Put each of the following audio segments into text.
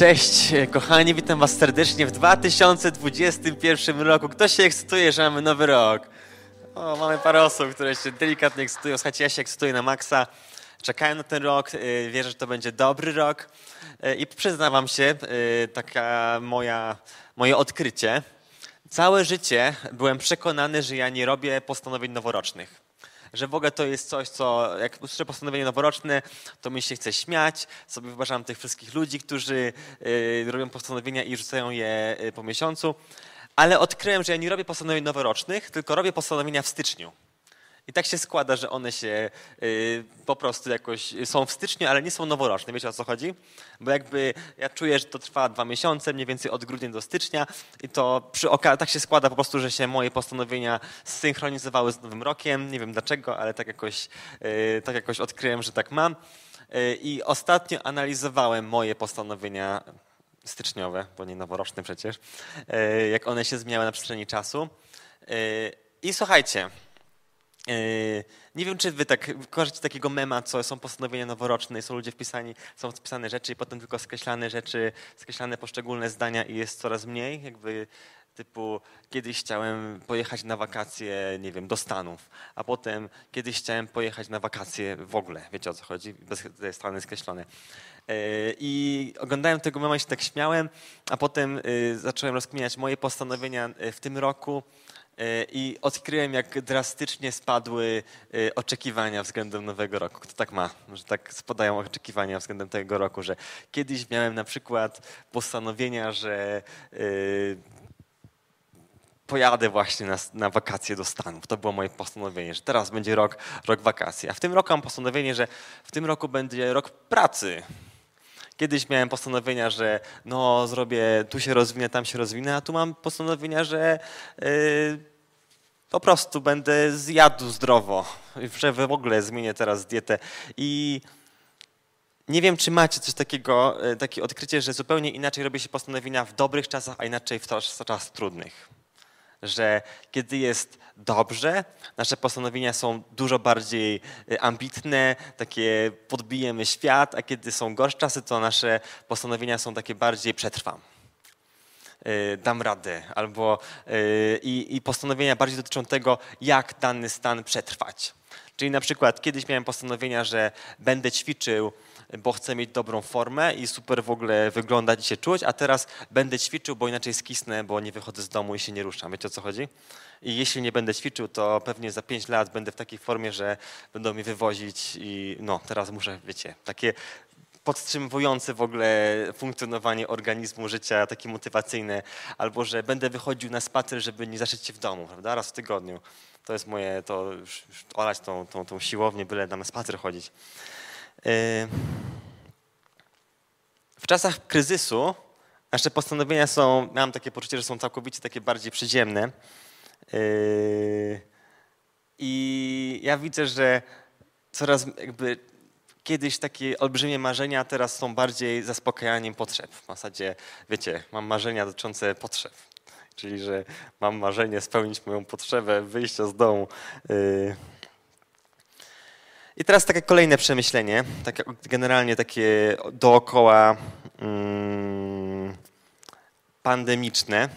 Cześć, kochani, witam Was serdecznie w 2021 roku. Kto się ekscytuje, że mamy nowy rok? O, mamy parę osób, które się delikatnie ekscytują. Słuchajcie, ja się ekscytuję na maksa. Czekałem na ten rok, y, wierzę, że to będzie dobry rok. Y, I przyznam Wam się, y, taka moja, moje odkrycie. Całe życie byłem przekonany, że ja nie robię postanowień noworocznych że w ogóle to jest coś, co jak usłyszę postanowienie noworoczne, to mi się chce śmiać, sobie wyobrażam tych wszystkich ludzi, którzy y, robią postanowienia i rzucają je y, po miesiącu, ale odkryłem, że ja nie robię postanowień noworocznych, tylko robię postanowienia w styczniu. I tak się składa, że one się y, po prostu jakoś są w styczniu, ale nie są noworoczne. Wiecie o co chodzi? Bo jakby ja czuję, że to trwa dwa miesiące, mniej więcej od grudnia do stycznia i to przy tak się składa po prostu, że się moje postanowienia zsynchronizowały z Nowym Rokiem. Nie wiem dlaczego, ale tak jakoś, y, tak jakoś odkryłem, że tak mam. Y, I ostatnio analizowałem moje postanowienia styczniowe, bo nie noworoczne przecież, jak one się zmieniały na przestrzeni czasu. I słuchajcie, nie wiem, czy wy tak kojarzycie takiego mema, co są postanowienia noworoczne są ludzie wpisani, są wpisane rzeczy i potem tylko skreślane rzeczy, skreślane poszczególne zdania i jest coraz mniej, jakby typu kiedyś chciałem pojechać na wakacje, nie wiem, do Stanów, a potem kiedyś chciałem pojechać na wakacje w ogóle, wiecie o co chodzi, bez strony skreślone. Yy, I oglądałem tego mema i się tak śmiałem, a potem yy, zacząłem rozkminiać moje postanowienia w tym roku, E, i odkryłem, jak drastycznie spadły e, oczekiwania względem nowego roku. Kto tak ma, że tak spadają oczekiwania względem tego roku, że kiedyś miałem na przykład postanowienia, że e, pojadę właśnie na, na, wakacje do Stanów. To było moje postanowienie, że teraz będzie rok, rok wakacji. A w tym roku mam postanowienie, że w tym roku będzie rok pracy. Kiedyś miałem postanowienia, że no zrobię, tu się rozwinę, tam się rozwinę, a tu mam postanowienia, że yy, po prostu będę zjadł zdrowo, że w ogóle zmienię teraz dietę. I nie wiem, czy macie coś takiego, e, takie odkrycie, że zupełnie inaczej robi się postanowienia w dobrych czasach, a inaczej w czasach trudnych. Że kiedy jest dobrze, nasze postanowienia są dużo bardziej e, ambitne, takie podbijemy świat, a kiedy są gorsze czasy, to nasze postanowienia są takie bardziej przetrwam. Y, dam radę, albo y, i, i postanowienia bardziej dotyczą tego, jak dany stan przetrwać. Czyli na przykład kiedyś miałem postanowienia, że będę ćwiczył, bo chcę mieć dobrą formę i super w ogóle wyglądać i się czuć, a teraz będę ćwiczył, bo inaczej skisnę, bo nie wychodzę z domu i się nie ruszam. Wiecie o co chodzi? I jeśli nie będę ćwiczył, to pewnie za 5 lat będę w takiej formie, że będą mi wywozić i no, teraz muszę, wiecie, takie podtrzymywujące w ogóle funkcjonowanie organizmu, życia, takie motywacyjne, albo że będę wychodził na spacer, żeby nie zaszyć się w domu, prawda, raz w tygodniu. To jest moje, to już, już olać tą, tą, tą siłownię, byle na spacer chodzić. Yy. W czasach kryzysu nasze postanowienia są, miałem takie poczucie, że są całkowicie takie bardziej przyziemne. Yy. I ja widzę, że coraz jakby kiedyś takie olbrzymie marzenia teraz są bardziej zaspokajaniem potrzeb. W zasadzie, wiecie, mam marzenia dotyczące potrzeb. Czyli, że mam marzenie spełnić moją potrzebę wyjścia z domu. I teraz takie kolejne przemyślenie, takie generalnie takie dookoła mm, pandemiczne.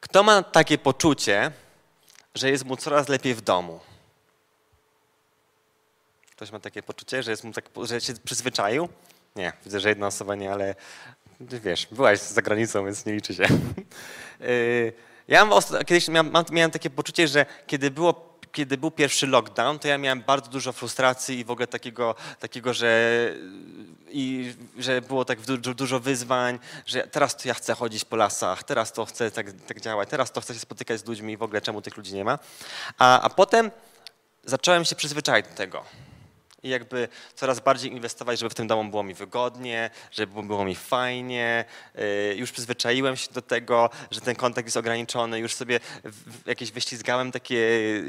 Kto ma takie poczucie, że jest mu coraz lepiej w domu? Ktoś ma takie poczucie, że, jest mu tak, że się przyzwyczaił? Nie, widzę, że jedna osoba nie, ale wiesz, byłaś za granicą, więc nie liczy się. Y, ja mam, kiedyś miałem, miałem takie poczucie, że kiedy było kiedy był pierwszy lockdown, to ja miałem bardzo dużo frustracji i w ogóle takiego, takiego że, i, że było tak dużo, dużo wyzwań, że teraz to ja chcę chodzić po lasach, teraz to chcę tak, tak działać, teraz to chcę się spotykać z ludźmi i w ogóle czemu tych ludzi nie ma. A, a potem zacząłem się przyzwyczaić do tego i jakby coraz bardziej inwestować, żeby w tym domu było mi wygodnie, żeby było mi fajnie. Y, już przyzwyczaiłem się do tego, że ten kontakt jest ograniczony. Już sobie jakieś wyślizgałem takie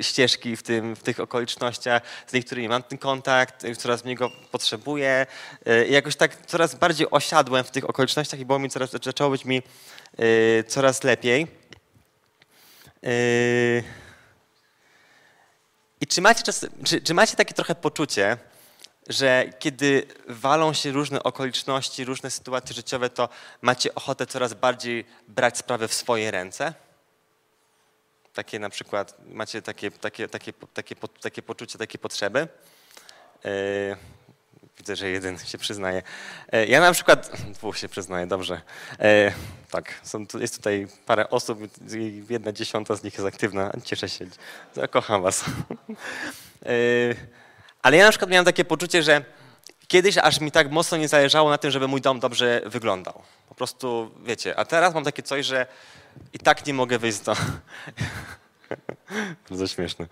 ścieżki w, tym, w tych okolicznościach, z niektórymi mam ten kontakt, już coraz mniej go potrzebuję. Y, I jakoś tak coraz bardziej osiadłem w tych okolicznościach i było mi coraz, zaczęło być mi y, coraz lepiej. I czy macie, czas, czy, czy macie takie trochę poczucie, że kiedy walą się różne okoliczności, różne sytuacje życiowe, to macie ochotę coraz bardziej brać sprawę w swoje ręce? Takie na przykład, macie takie, takie, takie, takie, takie poczucie, takie potrzeby? Yy, widzę, że jeden się przyznaje. Yy, ja na przykład, dwóch się przyznaje, dobrze. Yy, tak, są, jest tutaj parę osób i jedna dziesiąta z nich jest aktywna. Cieszę się, kocham was. Ale ja na przykład miałem takie poczucie, że kiedyś aż mi tak mocno nie zależało na tym, żeby mój dom dobrze wyglądał. Po prostu, wiecie, a teraz mam takie coś, że i tak nie mogę wyjść do... Bardzo śmieszne.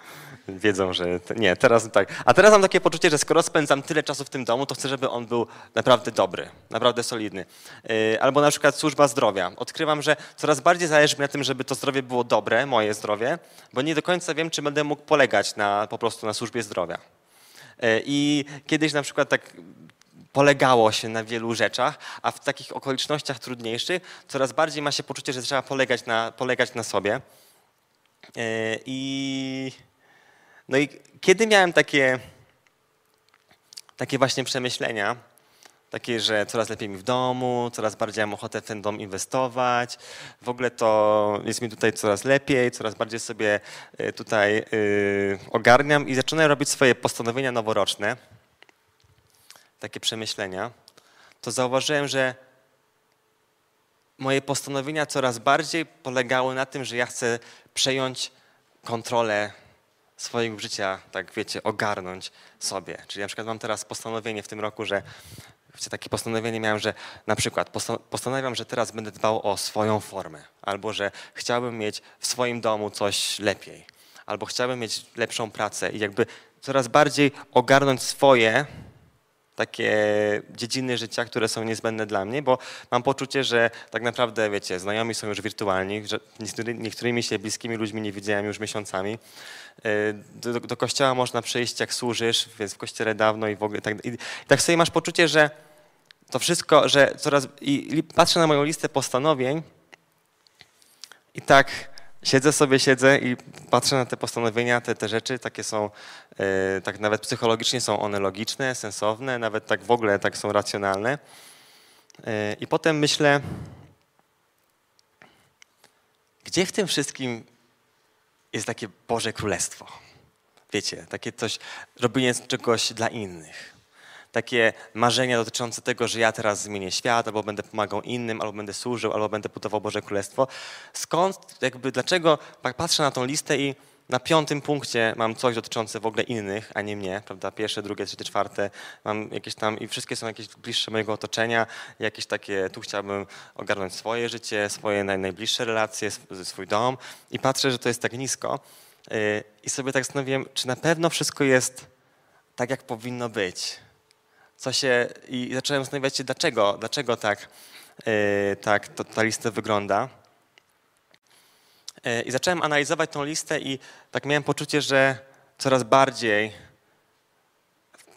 Wiedzą, że... Nie, teraz tak. A teraz mam takie poczucie, że skoro spędzam tyle czasu w tym domu, to chcę, żeby on był naprawdę dobry, naprawdę solidny. Yy, albo na przykład służba zdrowia. Odkrywam, że coraz bardziej zależy mi na tym, żeby to zdrowie było dobre, moje zdrowie, bo nie do końca wiem, czy będę mógł polegać na, po prostu na służbie zdrowia. Yy, I kiedyś na przykład tak polegało się na wielu rzeczach, a w takich okolicznościach trudniejszych coraz bardziej ma się poczucie, że trzeba polegać na, polegać na sobie. E, I, no i kiedy miałem takie, takie właśnie przemyślenia, takie, że coraz lepiej mi w domu, coraz bardziej mam ochotę w ten dom inwestować, w ogóle to jest mi tutaj coraz lepiej, coraz bardziej sobie e, tutaj yy, ogarniam i zaczynam robić swoje postanowienia noworoczne. Takie przemyślenia, to zauważyłem, że moje postanowienia coraz bardziej polegały na tym, że ja chcę przejąć kontrolę swojego życia, tak wiecie, ogarnąć sobie. Czyli na przykład mam teraz postanowienie w tym roku, że takie postanowienie miałem, że na przykład postanawiam, że teraz będę dbał o swoją formę, albo że chciałbym mieć w swoim domu coś lepiej, albo chciałbym mieć lepszą pracę i jakby coraz bardziej ogarnąć swoje takie dziedziny życia, które są niezbędne dla mnie, bo mam poczucie, że tak naprawdę, wiecie, znajomi są już wirtualni, że niektórymi się bliskimi ludźmi nie widziałem już miesiącami. E, do, do, kościoła można przyjść, jak służysz, więc w kościele dawno i w ogóle tak. I tak sobie masz poczucie, że to wszystko, że coraz. I, i patrzę na moją listę postanowień i tak siedzę sobie, siedzę i patrzę na te postanowienia, te, te rzeczy, takie są, e, tak nawet psychologicznie są one logiczne, sensowne, nawet tak w ogóle tak są racjonalne. E, I potem myślę, gdzie w tym wszystkim jest takie Boże Królestwo? Wiecie, takie coś, robienie czegoś dla innych takie marzenia dotyczące tego, że ja teraz zmienię świat, albo będę pomagał innym, albo będę służył, albo będę budował Boże Królestwo. Skąd, jakby, dlaczego patrzę na tą listę i na piątym punkcie mam coś dotyczące w ogóle innych, a nie mnie, prawda? Pierwsze, drugie, trzecie, czwarte, mam jakieś tam i wszystkie są jakieś bliższe mojego otoczenia, jakieś takie, tu chciałbym ogarnąć swoje życie, swoje naj, najbliższe relacje, swój dom i patrzę, że to jest tak nisko y, i sobie tak zastanowiłem, czy na pewno wszystko jest tak, jak powinno być co się, i zacząłem zastanawiać się, dlaczego, dlaczego tak, yy, tak to, ta lista wygląda. Yy, I zacząłem analizować tą listę i tak miałem poczucie, że coraz bardziej,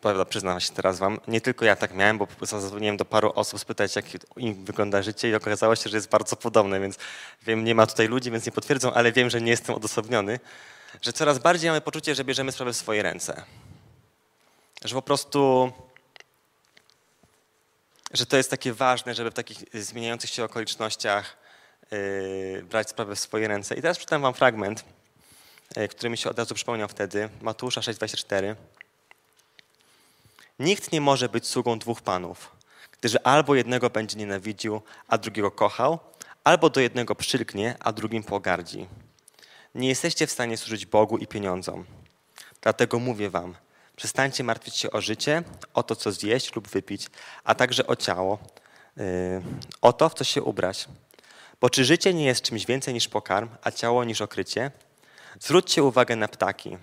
prawda, przyznam się teraz wam, nie tylko ja tak miałem, bo zadzwoniłem do paru osób spytać, jak im wygląda życie i okazało się, że jest bardzo podobne, więc wiem, nie ma tutaj ludzi, więc nie potwierdzą, ale wiem, że nie jestem odosobniony, że coraz bardziej mamy poczucie, że bierzemy sprawę w swoje ręce. Że po prostu że to jest takie ważne, żeby w takich zmieniających się okolicznościach yy, brać sprawę w swoje ręce. I teraz przeczytam wam fragment, yy, który mi się od razu przypomniał wtedy. Matusza 6,24. Nikt nie może być sługą dwóch panów, gdyż albo jednego będzie nienawidził, a drugiego kochał, albo do jednego przylgnie, a drugim pogardzi. Nie jesteście w stanie służyć Bogu i pieniądzom. Dlatego mówię wam – Przestańcie martwić się o życie, o to, co zjeść lub wypić, a także o ciało, yy, o to, w co się ubrać. Bo czy życie nie jest czymś więcej niż pokarm, a ciało niż okrycie? Zwróćcie uwagę na ptaki.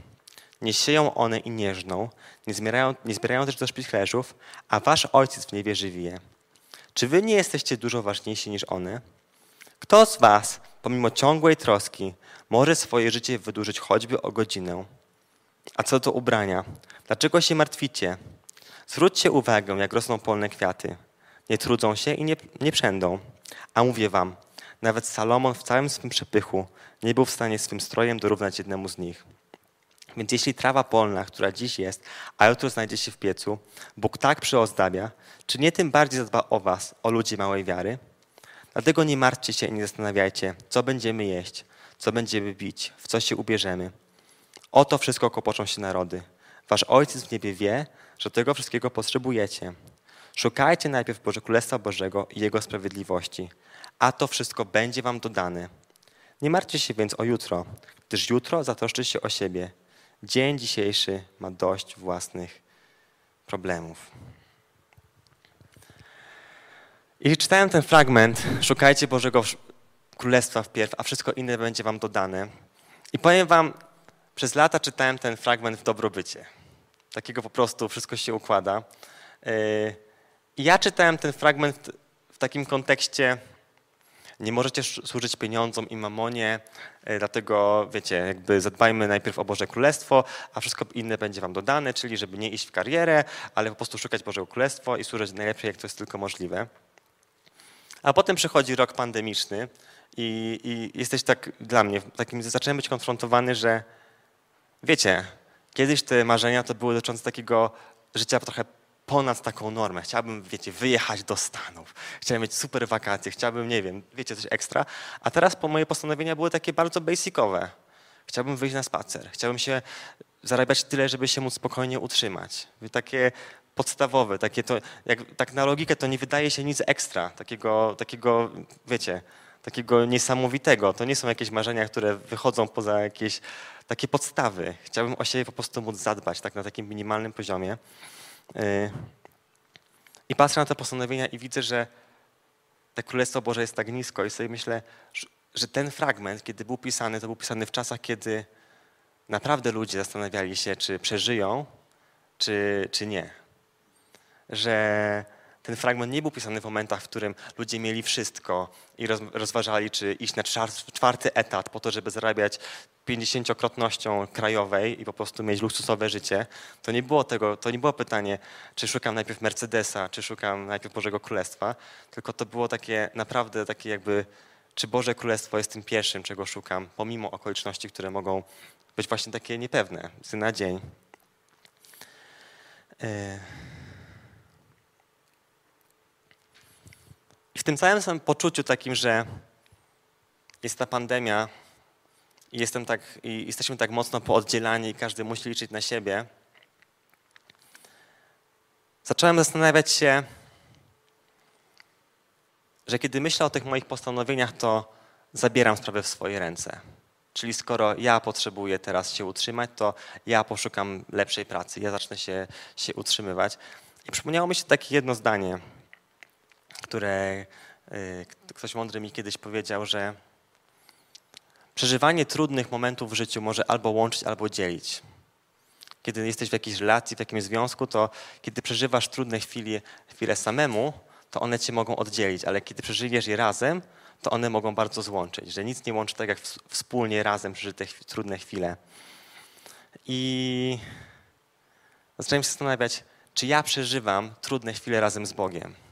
Nie sieją one i nie żną, nie zbierają, nie zbierają też do szpichlerzów, a wasz ojciec w niebie żywije. Czy wy nie jesteście dużo ważniejsi niż one? Kto z was, pomimo ciągłej troski, może swoje życie wydłużyć choćby o godzinę? A co do ubrania, dlaczego się martwicie? Zwróćcie uwagę, jak rosną polne kwiaty. Nie trudzą się i nie, nie przędą. A mówię wam, nawet Salomon w całym swym przepychu nie był w stanie swym strojem dorównać jednemu z nich. Więc jeśli trawa polna, która dziś jest, a jutro znajdzie się w piecu, Bóg tak przyozdabia, czy nie tym bardziej zadba o was, o ludzi małej wiary? Dlatego nie martwcie się i nie zastanawiajcie, co będziemy jeść, co będziemy bić, w co się ubierzemy. O to wszystko kopoczą się narody. Wasz Ojciec w niebie wie, że tego wszystkiego potrzebujecie. Szukajcie najpierw Boże Królestwa Bożego i Jego sprawiedliwości, a to wszystko będzie wam dodane. Nie martwcie się więc o jutro, gdyż jutro zatroszczy się o siebie. Dzień dzisiejszy ma dość własnych problemów. I czytałem ten fragment, szukajcie Bożego Królestwa wpierw, a wszystko inne będzie wam dodane. I powiem wam, przez lata czytałem ten fragment w dobrobycie. Takiego po prostu wszystko się układa. Yy, I ja czytałem ten fragment w takim kontekście, nie możecie służyć pieniądzom i mamonie, yy, dlatego wiecie, jakby zadbajmy najpierw o Boże Królestwo, a wszystko inne będzie wam dodane, czyli żeby nie iść w karierę, ale po prostu szukać Bożego Królestwa i służyć najlepiej, jak to jest tylko możliwe. A potem przychodzi rok pandemiczny i, i jesteś tak, dla mnie, takim, zacząłem być konfrontowany, że wiecie, kiedyś te marzenia to były dotyczące takiego życia trochę ponad taką normę. Chciałbym, wiecie, wyjechać do Stanów. Chciałbym mieć super wakacje, chciałbym, nie wiem, wiecie, coś ekstra. A teraz po moje postanowienia były takie bardzo basicowe. Chciałbym wyjść na spacer. Chciałbym się zarabiać tyle, żeby się móc spokojnie utrzymać. Takie podstawowe, takie to, jak, tak na logikę to nie wydaje się nic ekstra, takiego, takiego wiecie, takiego niesamowitego. To nie są jakieś marzenia, które wychodzą poza jakieś takie podstawy. Chciałbym o siebie po prostu móc zadbać, tak na takim minimalnym poziomie. Y, I patrzę na te postanowienia i widzę, że te Królestwo Boże jest tak nisko i sobie myślę, że ten fragment, kiedy był pisany, to był pisany w czasach, kiedy naprawdę ludzie zastanawiali się, czy przeżyją, czy, czy nie. Że ten fragment nie był pisany w momentach, w którym ludzie mieli wszystko i rozważali, czy iść na czwarty etat po to, żeby zarabiać pięćdziesięciokrotnością krajowej i po prostu mieć luksusowe życie. To nie było tego, to nie było pytanie, czy szukam najpierw Mercedesa, czy szukam najpierw Bożego Królestwa, tylko to było takie naprawdę takie jakby, czy Boże Królestwo jest tym pierwszym, czego szukam, pomimo okoliczności, które mogą być właśnie takie niepewne z na dzień. Yy. I w tym całym samym poczuciu takim, że jest ta pandemia i, jestem tak, i jesteśmy tak mocno pooddzielani i każdy musi liczyć na siebie, zacząłem zastanawiać się, że kiedy myślę o tych moich postanowieniach, to zabieram sprawę w swoje ręce. Czyli skoro ja potrzebuję teraz się utrzymać, to ja poszukam lepszej pracy, ja zacznę się, się utrzymywać. I przypomniało mi się takie jedno zdanie, które y, ktoś mądry mi kiedyś powiedział, że przeżywanie trudnych momentów w życiu może albo łączyć, albo dzielić. Kiedy jesteś w jakiejś relacji, w jakimś związku, to kiedy przeżywasz trudne chwile, chwile samemu, to one cię mogą oddzielić, ale kiedy przeżyjesz je razem, to one mogą bardzo złączyć, że nic nie łączy tak jak wspólnie razem przeżyte trudne chwile. I zacząłem się zastanawiać, czy ja przeżywam trudne chwile razem z Bogiem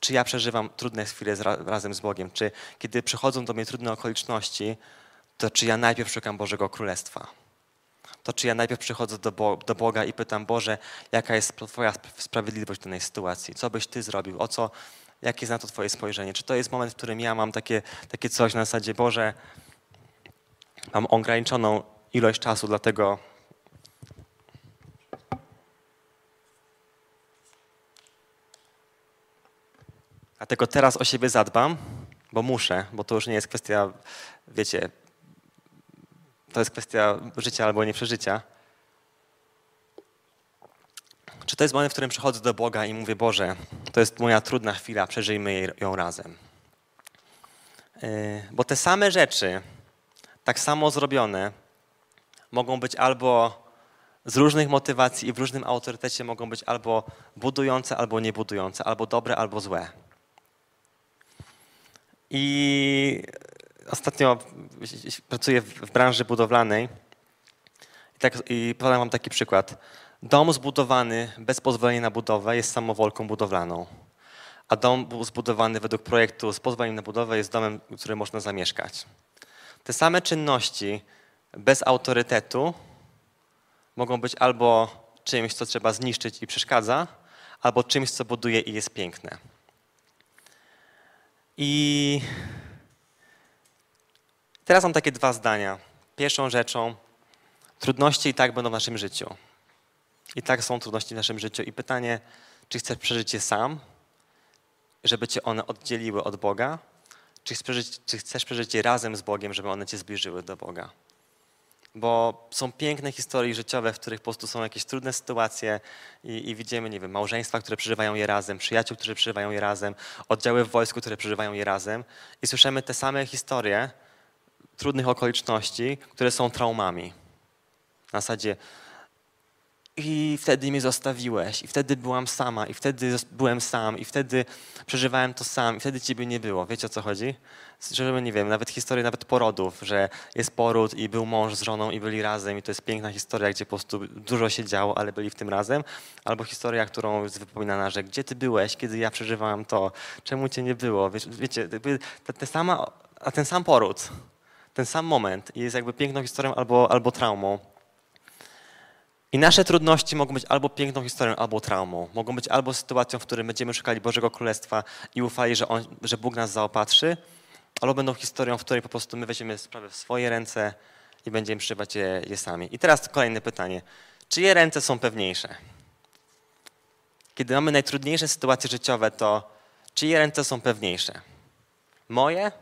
czy ja przeżywam trudne chwile z, razem z Bogiem, czy kiedy przychodzą do mnie trudne okoliczności, to czy ja najpierw szukam Bożego Królestwa. To czy ja najpierw przychodzę do, Bo do Boga i pytam, Boże, jaka jest Twoja sprawiedliwość w danej sytuacji? Co byś Ty zrobił? O co, jakie jest na to Twoje spojrzenie? Czy to jest moment, w którym ja mam takie, takie coś na zasadzie, Boże, mam ograniczoną ilość czasu, dlatego Dlatego teraz o siebie zadbam, bo muszę, bo to już nie jest kwestia, wiecie, to jest kwestia życia albo nie przeżycia. Czy to jest moment, w którym przychodzę do Boga i mówię, Boże, to jest moja trudna chwila, przeżyjmy ją razem. Yy, bo te same rzeczy, tak samo zrobione, mogą być albo z różnych motywacji i w różnym autorytecie mogą być albo budujące, albo niebudujące, albo dobre, albo złe. I ostatnio pracuję w branży budowlanej i, tak, i podam wam taki przykład. Dom zbudowany bez pozwolenia na budowę jest samowolką budowlaną, a dom zbudowany według projektu z pozwoleniem na budowę jest domem, w którym można zamieszkać. Te same czynności bez autorytetu mogą być albo czymś, co trzeba zniszczyć i przeszkadza, albo czymś, co buduje i jest piękne. I teraz mam takie dwa zdania. Pierwszą rzeczą, trudności i tak będą w naszym życiu. I tak są trudności w naszym życiu. I pytanie, czy chcesz przeżyć je sam, żeby cię one oddzieliły od Boga, czy, przeżyć, czy chcesz przeżyć je razem z Bogiem, żeby one cię zbliżyły do Boga. Bo są piękne historie życiowe, w których po prostu są jakieś trudne sytuacje i, i widzimy, nie wiem, małżeństwa, które przeżywają je razem, przyjaciół, którzy przeżywają je razem, oddziały w wojsku, które przeżywają je razem. I słyszymy te same historie trudnych okoliczności, które są traumami. Na zasadzie i wtedy mnie zostawiłeś, i wtedy byłam sama, i wtedy byłem sam, i wtedy przeżywałem to sam, i wtedy ciebie nie było. Wiecie o co chodzi? Żeby, nie wiem, nawet historie nawet porodów, że jest poród i był mąż z żoną i byli razem i to jest piękna historia, gdzie po prostu dużo się działo, ale byli w tym razem. Albo historia, którą jest wypominana, że gdzie ty byłeś, kiedy ja przeżywałam to, czemu cię nie było. Wiecie, wiecie ta, sama, a ten sam poród, ten sam moment jest jakby piękną historią albo, albo traumą. I nasze trudności mogą być albo piękną historią, albo traumą. Mogą być albo sytuacją, w której będziemy szukali Bożego Królestwa i ufali, że, on, że Bóg nas zaopatrzy, albo będą historią, w której po prostu my weźmiemy sprawę w swoje ręce i będziemy przeżywać je, je sami. I teraz kolejne pytanie. Czyje ręce są pewniejsze? Kiedy mamy najtrudniejsze sytuacje życiowe, to czyje ręce są pewniejsze? Moje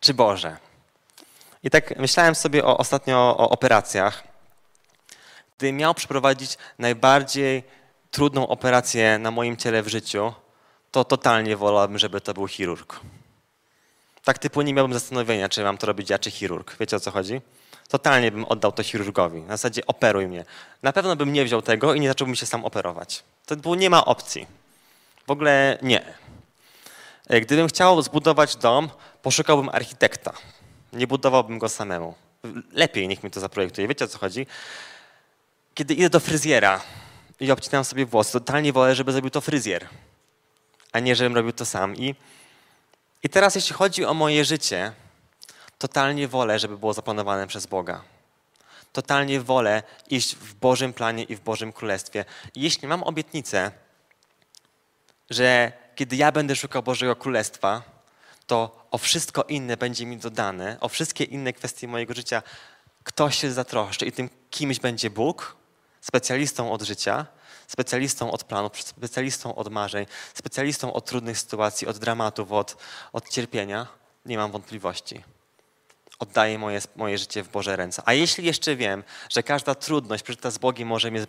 czy Boże? I tak myślałem sobie o, ostatnio o operacjach gdy miał przeprowadzić najbardziej trudną operację na moim ciele w życiu, to totalnie wolałbym, żeby to był chirurg. Tak typu nie miałbym zastanowienia, czy mam to robić ja, czy chirurg. Wiecie o co chodzi? Totalnie bym oddał to chirurgowi. Na zasadzie operuj mnie. Na pewno bym nie wziął tego i nie zacząłbym się sam operować. To było, nie ma opcji. W ogóle nie. E, gdybym chciał zbudować dom, poszukałbym architekta. Nie budowałbym go samemu. Lepiej niech mi to zaprojektuje. Wiecie o co chodzi? Kiedy idę do fryzjera i obcinam sobie włosy, totalnie wolę, żeby zrobił to fryzjer, a nie żebym robił to sam. I, I teraz jeśli chodzi o moje życie, totalnie wolę, żeby było zaplanowane przez Boga. Totalnie wolę iść w Bożym planie i w Bożym Królestwie. I jeśli mam obietnicę, że kiedy ja będę szukał Bożego Królestwa, to o wszystko inne będzie mi dodane, o wszystkie inne kwestie mojego życia ktoś się zatroszczy i tym kimś będzie Bóg, specjalistą od życia, specjalistą od planów, specjalistą od marzeń, specjalistą od trudnych sytuacji, od dramatów, od, od cierpienia, nie mam wątpliwości. Oddaję moje, moje życie w Boże ręce. A jeśli jeszcze wiem, że każda trudność przeżyta z Bogiem może mnie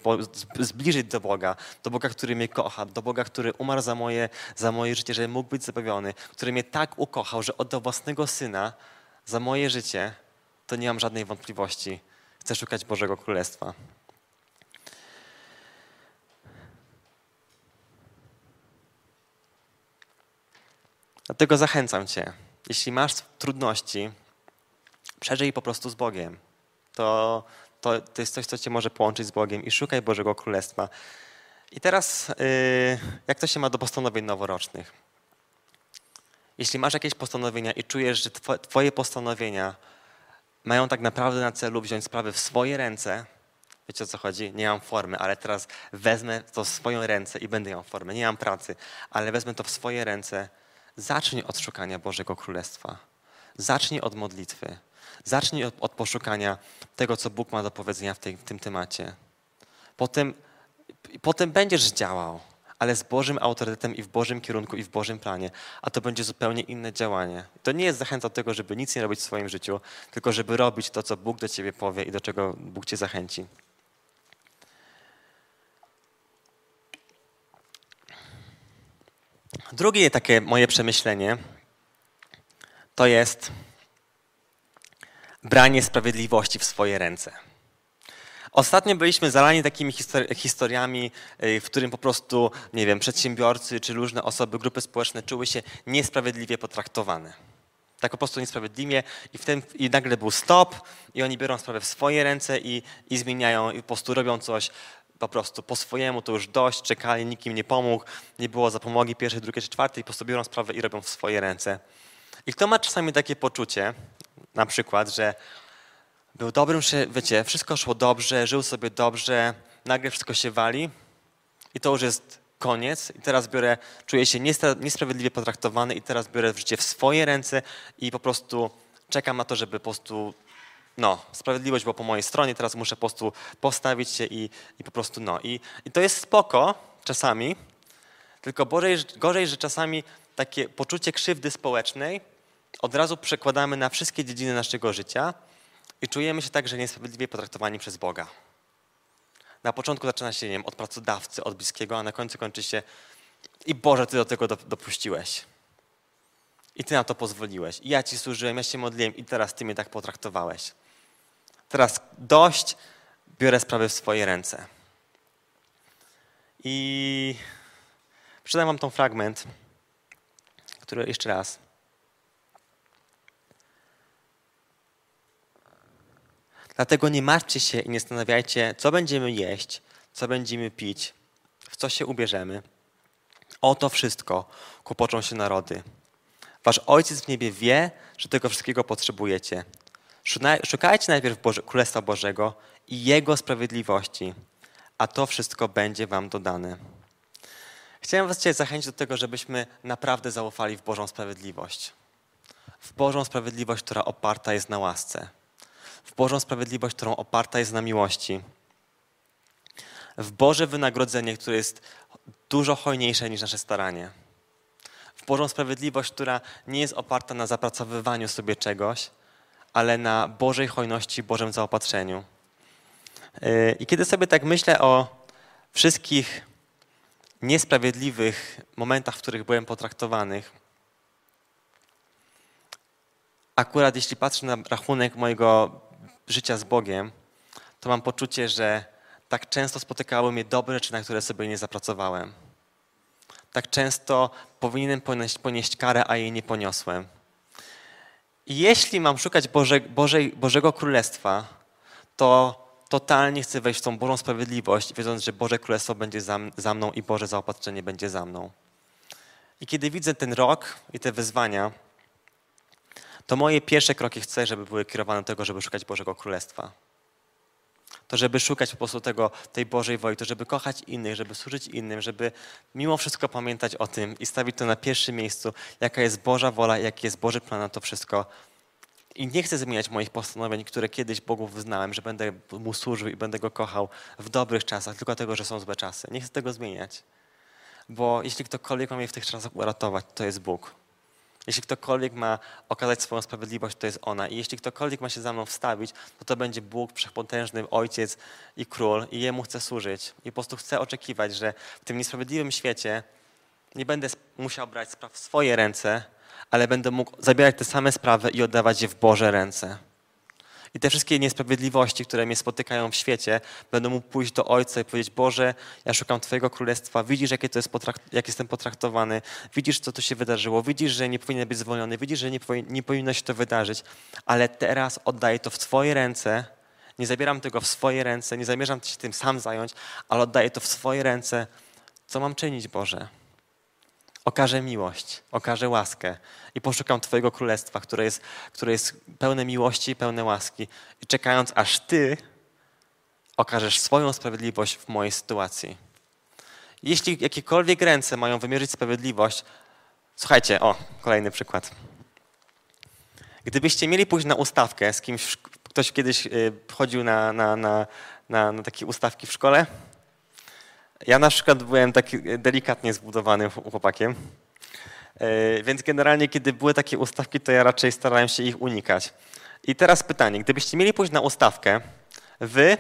zbliżyć do Boga, do Boga, który mnie kocha, do Boga, który umarł za moje, za moje życie, żeby mógł być zabawiony, który mnie tak ukochał, że oddał własnego Syna za moje życie, to nie mam żadnej wątpliwości. Chcę szukać Bożego Królestwa. Dlatego zachęcam Cię, jeśli masz trudności, przeżyj po prostu z Bogiem. To, to, to jest coś, co Cię może połączyć z Bogiem i szukaj Bożego Królestwa. I teraz, yy, jak to się ma do postanowień noworocznych? Jeśli masz jakieś postanowienia i czujesz, że Twoje postanowienia mają tak naprawdę na celu wziąć sprawy w swoje ręce, wiecie o co chodzi? Nie mam formy, ale teraz wezmę to w swoje ręce i będę miał formę. Nie mam pracy, ale wezmę to w swoje ręce Zacznij od szukania Bożego Królestwa. Zacznij od modlitwy. Zacznij od, od poszukania tego, co Bóg ma do powiedzenia w, tej, w tym temacie. Potem, potem będziesz działał, ale z Bożym autorytetem i w Bożym kierunku i w Bożym planie, a to będzie zupełnie inne działanie. To nie jest zachęta do tego, żeby nic nie robić w swoim życiu, tylko żeby robić to, co Bóg do ciebie powie i do czego Bóg cię zachęci. Drugie takie moje przemyślenie to jest branie sprawiedliwości w swoje ręce. Ostatnio byliśmy zalani takimi historiami, y, w którym po prostu, nie wiem, przedsiębiorcy czy różne osoby, grupy społeczne czuły się niesprawiedliwie potraktowane. Tak po prostu niesprawiedliwie i, w tym, i nagle był stop i oni biorą sprawę w swoje ręce i, i zmieniają i po prostu robią coś po prostu po swojemu, to już dość, czekali, nikt im nie pomógł, nie było zapomogi pierwszej, drugiej czy czwartej, po prostu biorą sprawę i robią w swoje ręce. I kto ma czasami takie poczucie, na przykład, że był dobrym, wiecie, wszystko szło dobrze, żył sobie dobrze, nagle wszystko się wali i to już jest koniec i teraz biorę, czuję się niesprawiedliwie potraktowany i teraz biorę życie w swoje ręce i po prostu czekam na to, żeby po prostu, no, sprawiedliwość była po mojej stronie, teraz muszę po prostu postawić się i, i po prostu, no. I, I to jest spoko czasami, tylko gorzej, gorzej, że czasami takie poczucie krzywdy społecznej od razu przekładamy na wszystkie dziedziny naszego życia i czujemy się także niesprawiedliwie potraktowani przez Boga. Na początku zaczyna się, nie wiem, od pracodawcy, od bliskiego, a na końcu kończy się i Boże, Ty do tego dopuściłeś. I Ty na to pozwoliłeś. I ja Ci służyłem, ja się modliłem i teraz Ty mnie tak potraktowałeś. Teraz dość, biorę sprawy w swoje ręce. I przeczytam Wam ten fragment, który jeszcze raz. Dlatego nie martwcie się i nie zastanawiajcie, co będziemy jeść, co będziemy pić, w co się ubierzemy. O to wszystko kłopoczą się narody. Wasz Ojciec w niebie wie, że tego wszystkiego potrzebujecie. Szukajcie najpierw Boże, Królestwa Bożego i Jego sprawiedliwości, a to wszystko będzie wam dodane. Chciałem was dzisiaj zachęcić do tego, żebyśmy naprawdę zaufali w Bożą sprawiedliwość. W Bożą sprawiedliwość, która oparta jest na łasce w Bożą sprawiedliwość, którą oparta jest na miłości, w Boże wynagrodzenie, które jest dużo hojniejsze niż nasze staranie, w Bożą sprawiedliwość, która nie jest oparta na zapracowywaniu sobie czegoś, ale na Bożej hojności, Bożym zaopatrzeniu. Yy, I kiedy sobie tak myślę o wszystkich niesprawiedliwych momentach, w których byłem potraktowanych, akurat jeśli patrzę na rachunek mojego życia z Bogiem, to mam poczucie, że tak często spotykały mnie dobre rzeczy, na które sobie nie zapracowałem. Tak często powinienem ponieść, ponieść karę, a jej nie poniosłem. Jeśli mam szukać Boże, Bożego Królestwa, to totalnie chcę wejść w tą Bożą sprawiedliwość, wiedząc, że Boże Królestwo będzie za, za mną i Boże zaopatrzenie będzie za mną. I kiedy widzę ten rok i te wyzwania, to moje pierwsze kroki chcę, żeby były kierowane do tego, żeby szukać Bożego Królestwa. To, żeby szukać po prostu tego, tej Bożej woli, to, żeby kochać innych, żeby służyć innym, żeby mimo wszystko pamiętać o tym i stawić to na pierwszym miejscu, jaka jest Boża wola, jaki jest Boży plan na to wszystko. I nie chcę zmieniać moich postanowień, które kiedyś Bogu wyznałem, że będę Mu służył i będę Go kochał w dobrych czasach, tylko dlatego, że są złe czasy. Nie chcę tego zmieniać. Bo jeśli ktokolwiek ma mnie w tych czasach uratować, to jest Bóg. Jeśli ktokolwiek ma okazać swoją sprawiedliwość, to jest ona. I jeśli ktokolwiek ma się za mną wstawić, to to będzie Bóg, wszechpotężny Ojciec i Król i Jemu chcę służyć. I po prostu chcę oczekiwać, że w tym niesprawiedliwym świecie nie będę musiał brać spraw w swoje ręce, ale będę mógł zabierać te same sprawy i oddawać je w Boże ręce. I te wszystkie niesprawiedliwości, które mnie spotykają w świecie, będą mógł pójść do Ojca i powiedzieć: Boże, ja szukam Twojego królestwa, widzisz, jakie to jest jak jestem potraktowany, widzisz, co tu się wydarzyło, widzisz, że nie powinien być zwolniony, widzisz, że nie, powi nie powinno się to wydarzyć, ale teraz oddaję to w Twoje ręce. Nie zabieram tego w swoje ręce, nie zamierzam się tym sam zająć, ale oddaję to w swoje ręce. Co mam czynić, Boże? Okażę miłość, okażę łaskę i poszukam Twojego królestwa, które jest, które jest pełne miłości i pełne łaski. I czekając, aż Ty okażesz swoją sprawiedliwość w mojej sytuacji. Jeśli jakiekolwiek ręce mają wymierzyć sprawiedliwość, słuchajcie, o, kolejny przykład. Gdybyście mieli pójść na ustawkę z kimś, ktoś kiedyś y, chodził na, na, na, na, na takie ustawki w szkole, ja na przykład byłem taki delikatnie zbudowanym chłopakiem, e, więc generalnie kiedy były takie ustawki, to ja raczej starałem się ich unikać. I teraz pytanie, gdybyście mieli pójść na ustawkę, wy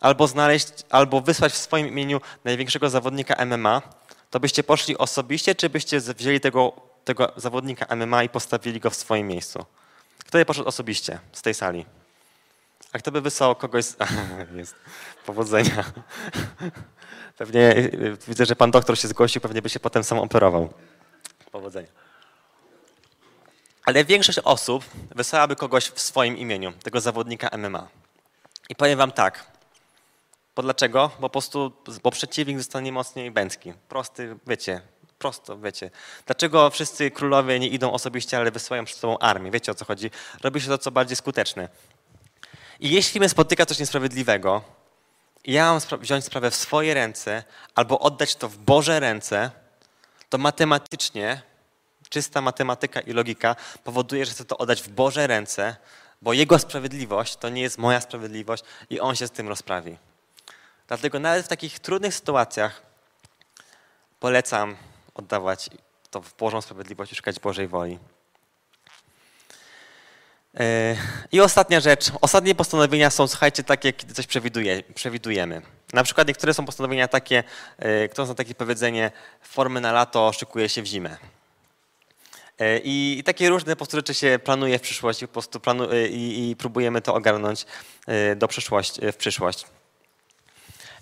albo znaleźć, albo wysłać w swoim imieniu największego zawodnika MMA, to byście poszli osobiście, czy byście wzięli tego, tego zawodnika MMA i postawili go w swoim miejscu? Kto by poszedł osobiście z tej sali? A kto by wysłał kogoś... Z... Jest. Powodzenia. Pewnie y, widzę, że pan doktor się zgłosił, pewnie by się potem sam operował. Powodzenia. Ale większość osób wysłałaby kogoś w swoim imieniu, tego zawodnika MMA. I powiem wam tak. Bo dlaczego? Bo po prostu, bo przeciwnik zostanie mocniej bęcki. Prosty, wiecie, prosto, wiecie. Dlaczego wszyscy królowie nie idą osobiście, ale wysyłają przed sobą armię? Wiecie o co chodzi? Robi się to co bardziej skuteczne. I jeśli mnie spotyka coś niesprawiedliwego, ja mam spra- wziąć sprawę w swoje ręce albo oddać to w Boże ręce, to matematycznie, czysta matematyka i logika powoduje, że chcę to oddać w Boże ręce, bo Jego sprawiedliwość to nie jest moja sprawiedliwość i On się z tym rozprawi. Dlatego nawet w takich trudnych sytuacjach polecam oddawać to w Bożą sprawiedliwość i szukać Bożej woli. Yy, I ostatnia rzecz. Ostatnie postanowienia są, słuchajcie, takie, kiedy coś przewiduje, przewidujemy. Na przykład niektóre są postanowienia takie, yy, kto zna takie powiedzenie, formy na lato szykuje się w zimę. Yy, I, I, takie różne po prostu rzeczy się planuje w przyszłości po prostu planu, i, i, próbujemy to ogarnąć do przyszłości, w przyszłość.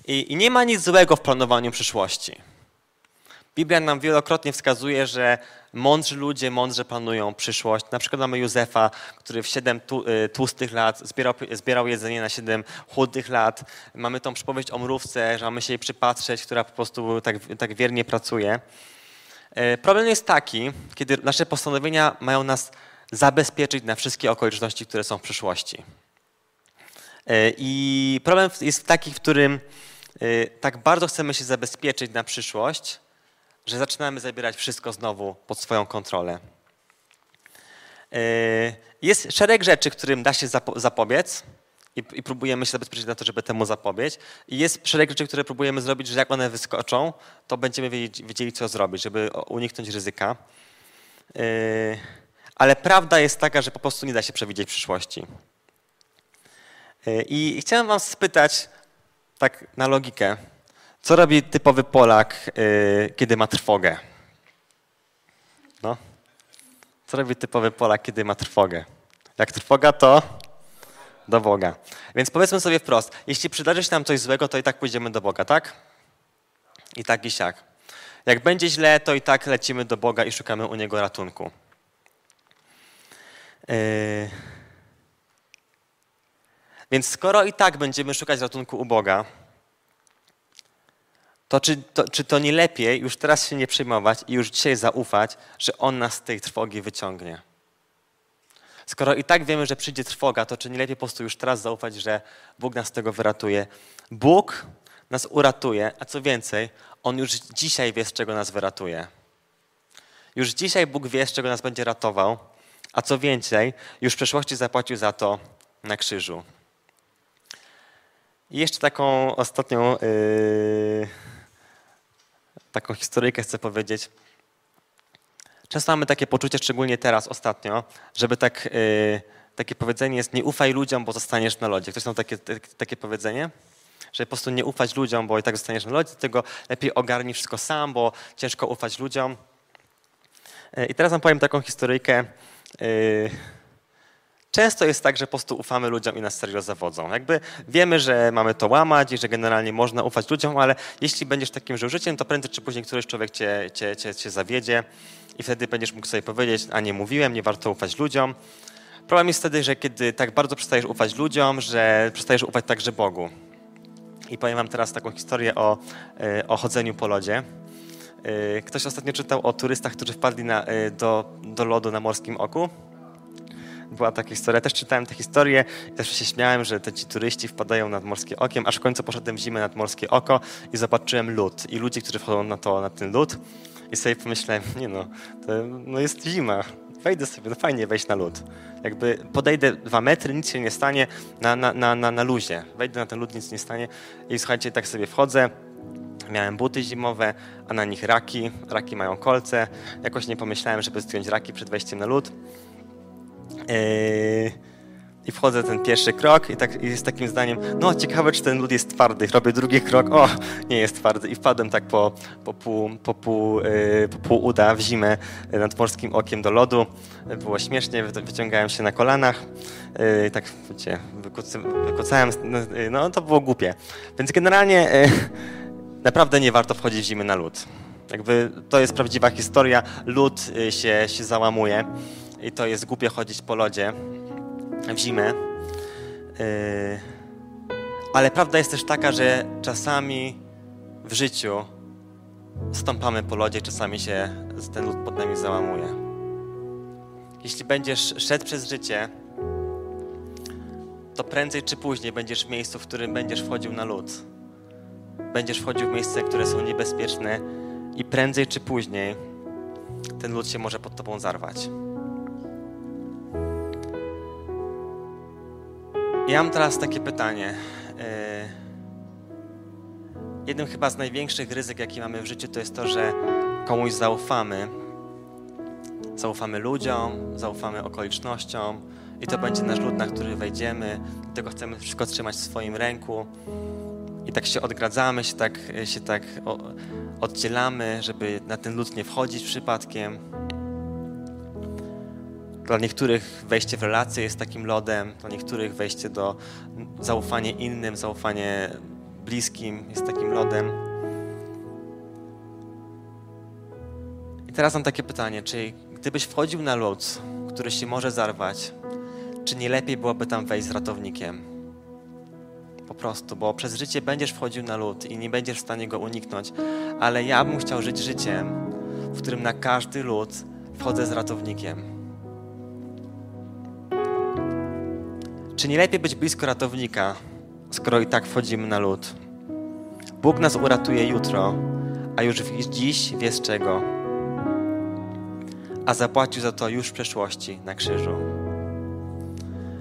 I, I nie ma nic złego w planowaniu przyszłości. Biblia nam wielokrotnie wskazuje, że mądrzy ludzie mądrze planują przyszłość. Na przykład mamy Józefa, który w 7 y, tłustych lat zbierał, zbierał jedzenie na 7 chudych lat. Mamy tą przypowieść o mrówce, że mamy się jej przypatrzeć, która po prostu tak, tak wiernie pracuje. E, problem jest taki, kiedy nasze postanowienia mają nas zabezpieczyć na wszystkie okoliczności, które są w przyszłości. E, I problem jest taki, w którym tak bardzo chcemy się zabezpieczyć na przyszłość, że zaczynamy zabierać wszystko znowu pod swoją kontrolę. E, jest szereg rzeczy, którym da się zapobiec i, próbujemy się zabezpieczyć na to, żeby temu zapobiec. I jest szereg rzeczy, które próbujemy zrobić, że jak one wyskoczą, to będziemy wiedzieli, co zrobić, żeby uniknąć ryzyka. E, ale prawda jest taka, że po prostu nie da się przewidzieć przyszłości. E, I chciałem was spytać, tak na logikę, co robi typowy Polak, yy, kiedy ma trwogę? No. Co robi typowy Polak, kiedy ma trwogę? Jak trwoga, to do Boga. Więc powiedzmy sobie wprost, jeśli przydarzy się nam coś złego, to i tak pójdziemy do Boga, tak? I tak i siak. Jak będzie źle, to i tak lecimy do Boga i szukamy u Niego ratunku. Yy... Więc skoro i tak będziemy szukać ratunku u Boga, to czy, to czy to nie lepiej już teraz się nie przejmować i już dzisiaj zaufać, że On nas z tej trwogi wyciągnie? Skoro i tak wiemy, że przyjdzie trwoga, to czy nie lepiej po prostu już teraz zaufać, że Bóg nas z tego wyratuje? Bóg nas uratuje, a co więcej, On już dzisiaj wie, z czego nas wyratuje. Już dzisiaj Bóg wie, z czego nas będzie ratował, a co więcej, już w przeszłości zapłacił za to na krzyżu. I jeszcze taką ostatnią. Yy taką historyjkę chcę powiedzieć. Często mamy takie poczucie, szczególnie teraz, ostatnio, żeby tak, yy, takie powiedzenie jest nie ufaj ludziom, bo zostaniesz na lodzie. Ktoś ma takie, takie powiedzenie? Że po prostu nie ufać ludziom, bo i tak zostaniesz na lodzie, tylko lepiej ogarnij wszystko sam, bo ciężko ufać ludziom. Yy, I teraz wam powiem taką historyjkę. Yy, Często jest tak, że po prostu ufamy ludziom i nas serio zawodzą. Jakby wiemy, że mamy to łamać i że generalnie można ufać ludziom, ale jeśli będziesz takim życiem, to prędzej czy później któryś człowiek cię, cię, cię, cię zawiedzie i wtedy będziesz mógł sobie powiedzieć, a nie mówiłem, nie warto ufać ludziom. Problem jest wtedy, że kiedy tak bardzo przestajesz ufać ludziom, że przestajesz ufać także Bogu. I powiem wam teraz taką historię o, e, o chodzeniu po lodzie. E, ktoś ostatnio czytał o turystach, którzy wpadli na, e, do, do lodu na Morskim Oku była taka historia. Też czytałem tę historię i też się śmiałem, że te ci turyści wpadają nad morskie okiem, aż w końcu poszedłem w zimę nad morskie oko i zobaczyłem lód i ludzi, którzy wchodzą na, to, na ten lód i sobie pomyślałem, nie no, to, no jest zima, wejdę sobie, no fajnie wejść na lód. Jakby podejdę dwa metry, nic się nie stanie na, na, na, na, na luzie. Wejdę na ten lód, nic nie stanie i słuchajcie, tak sobie wchodzę, Miałem buty zimowe, a na nich raki. Raki mają kolce. Jakoś nie pomyślałem, żeby zdjąć raki przed wejściem na lód. Yy, I wchodzę ten pierwszy krok i, tak, i jest takim zdaniem, no ciekawe, czy ten lód jest twardy. Robię drugi krok, o, nie jest twardy. I wpadłem tak po, po, pół, po, pół, yy, po pół uda w zimę nad morskim okiem do lodu. Było śmiesznie, wyciągałem się na kolanach. Yy, tak, wiecie, wykucałem, no, no to było głupie. Więc generalnie naprawdę nie warto wchodzić w zimę na lód. Jakby to jest prawdziwa historia. Lód się, się załamuje i to jest głupie chodzić po lodzie w zimę. Yy, ale prawda jest też taka, że czasami w życiu stąpamy po lodzie, czasami się ten lód pod nami załamuje. Jeśli będziesz szedł przez życie to prędzej czy później będziesz w miejscu, w którym będziesz wchodził na lód. Będziesz wchodził w miejsca, które są niebezpieczne i prędzej czy później ten lód się może pod tobą zarwać. Ja mam teraz takie pytanie. E, jednym chyba z największych ryzyk, jakie mamy w życiu, to jest to, że komuś zaufamy. Zaufamy ludziom, zaufamy okolicznościom i to będzie nasz lud, na który wejdziemy. Dlatego chcemy wszystko trzymać w swoim ręku. I tak się odgradzamy, się tak, się tak oddzielamy, żeby na ten lud nie wchodzić przypadkiem. Dla niektórych wejście w relacje jest takim lodem, dla niektórych wejście do zaufania innym, zaufanie bliskim jest takim lodem. I teraz mam takie pytanie, czy gdybyś wchodził na lód, który się może zarwać, czy nie lepiej byłoby tam wejść z ratownikiem? Po prostu, bo przez życie będziesz wchodził na lód i nie będziesz w stanie go uniknąć, ale ja bym chciał żyć życiem, w którym na każdy lód wchodzę z ratownikiem Czy nie lepiej być blisko ratownika, skoro i tak wchodzimy na lód? Bóg nas uratuje jutro, a już dziś wie z czego. A zapłacił za to już w przeszłości na krzyżu.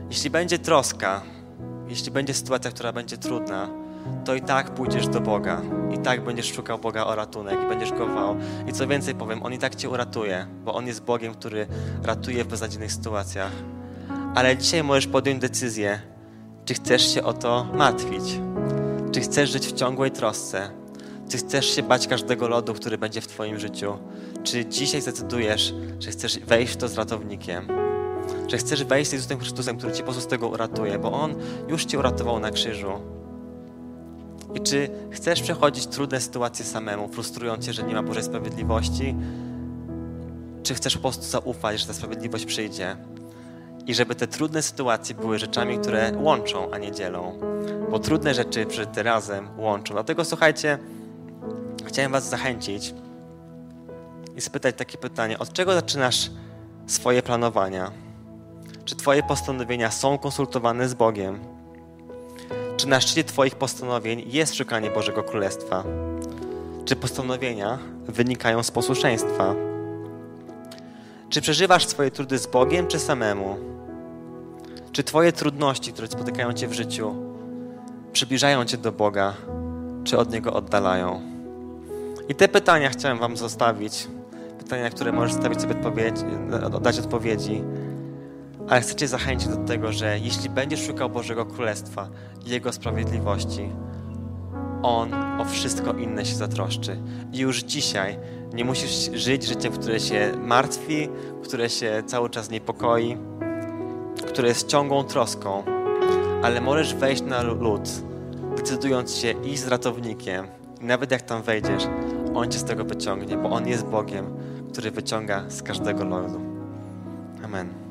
Jeśli będzie troska, jeśli będzie sytuacja, która będzie trudna, to i tak pójdziesz do Boga. I tak będziesz szukał Boga o ratunek i będziesz go wołał. I co więcej powiem, On i tak cię uratuje, bo On jest Bogiem, który ratuje w beznadziejnych sytuacjach ale dzisiaj możesz podjąć decyzję, czy chcesz się o to martwić, czy chcesz żyć w ciągłej trosce, czy chcesz się bać każdego lodu, który będzie w Twoim życiu, czy dzisiaj zdecydujesz, że chcesz wejść w to z ratownikiem, że chcesz wejść z Jezusem Chrystusem, który Cię po prostu z tego uratuje, bo On już Cię uratował na krzyżu. I czy chcesz przechodzić trudne sytuacje samemu, frustrując Cię, że nie ma Bożej sprawiedliwości, czy chcesz po prostu zaufać, że ta sprawiedliwość przyjdzie? I żeby te trudne sytuacje były rzeczami, które łączą, a nie dzielą. Bo trudne rzeczy przeżyte razem łączą. Dlatego słuchajcie, chciałem Was zachęcić i spytać takie pytanie: od czego zaczynasz swoje planowania? Czy Twoje postanowienia są konsultowane z Bogiem? Czy na szczycie Twoich postanowień jest szukanie Bożego Królestwa? Czy postanowienia wynikają z posłuszeństwa? Czy przeżywasz swoje trudy z Bogiem, czy samemu? Czy Twoje trudności, które spotykają Cię w życiu, przybliżają Cię do Boga, czy od Niego oddalają? I te pytania chciałem Wam zostawić. Pytania, które możesz stawić sobie odpowiedzi, dać odpowiedzi. Ale chcę Cię zachęcić do tego, że jeśli będziesz szukał Bożego Królestwa i Jego sprawiedliwości, On o wszystko inne się zatroszczy. I już dzisiaj nie musisz żyć życiem, które się martwi, które się cały czas niepokoi, które jest ciągłą troską, ale możesz wejść na lód, decydując się iść z ratownikiem. I nawet jak tam wejdziesz, On cię z tego wyciągnie, bo On jest Bogiem, który wyciąga z każdego lodu. Amen.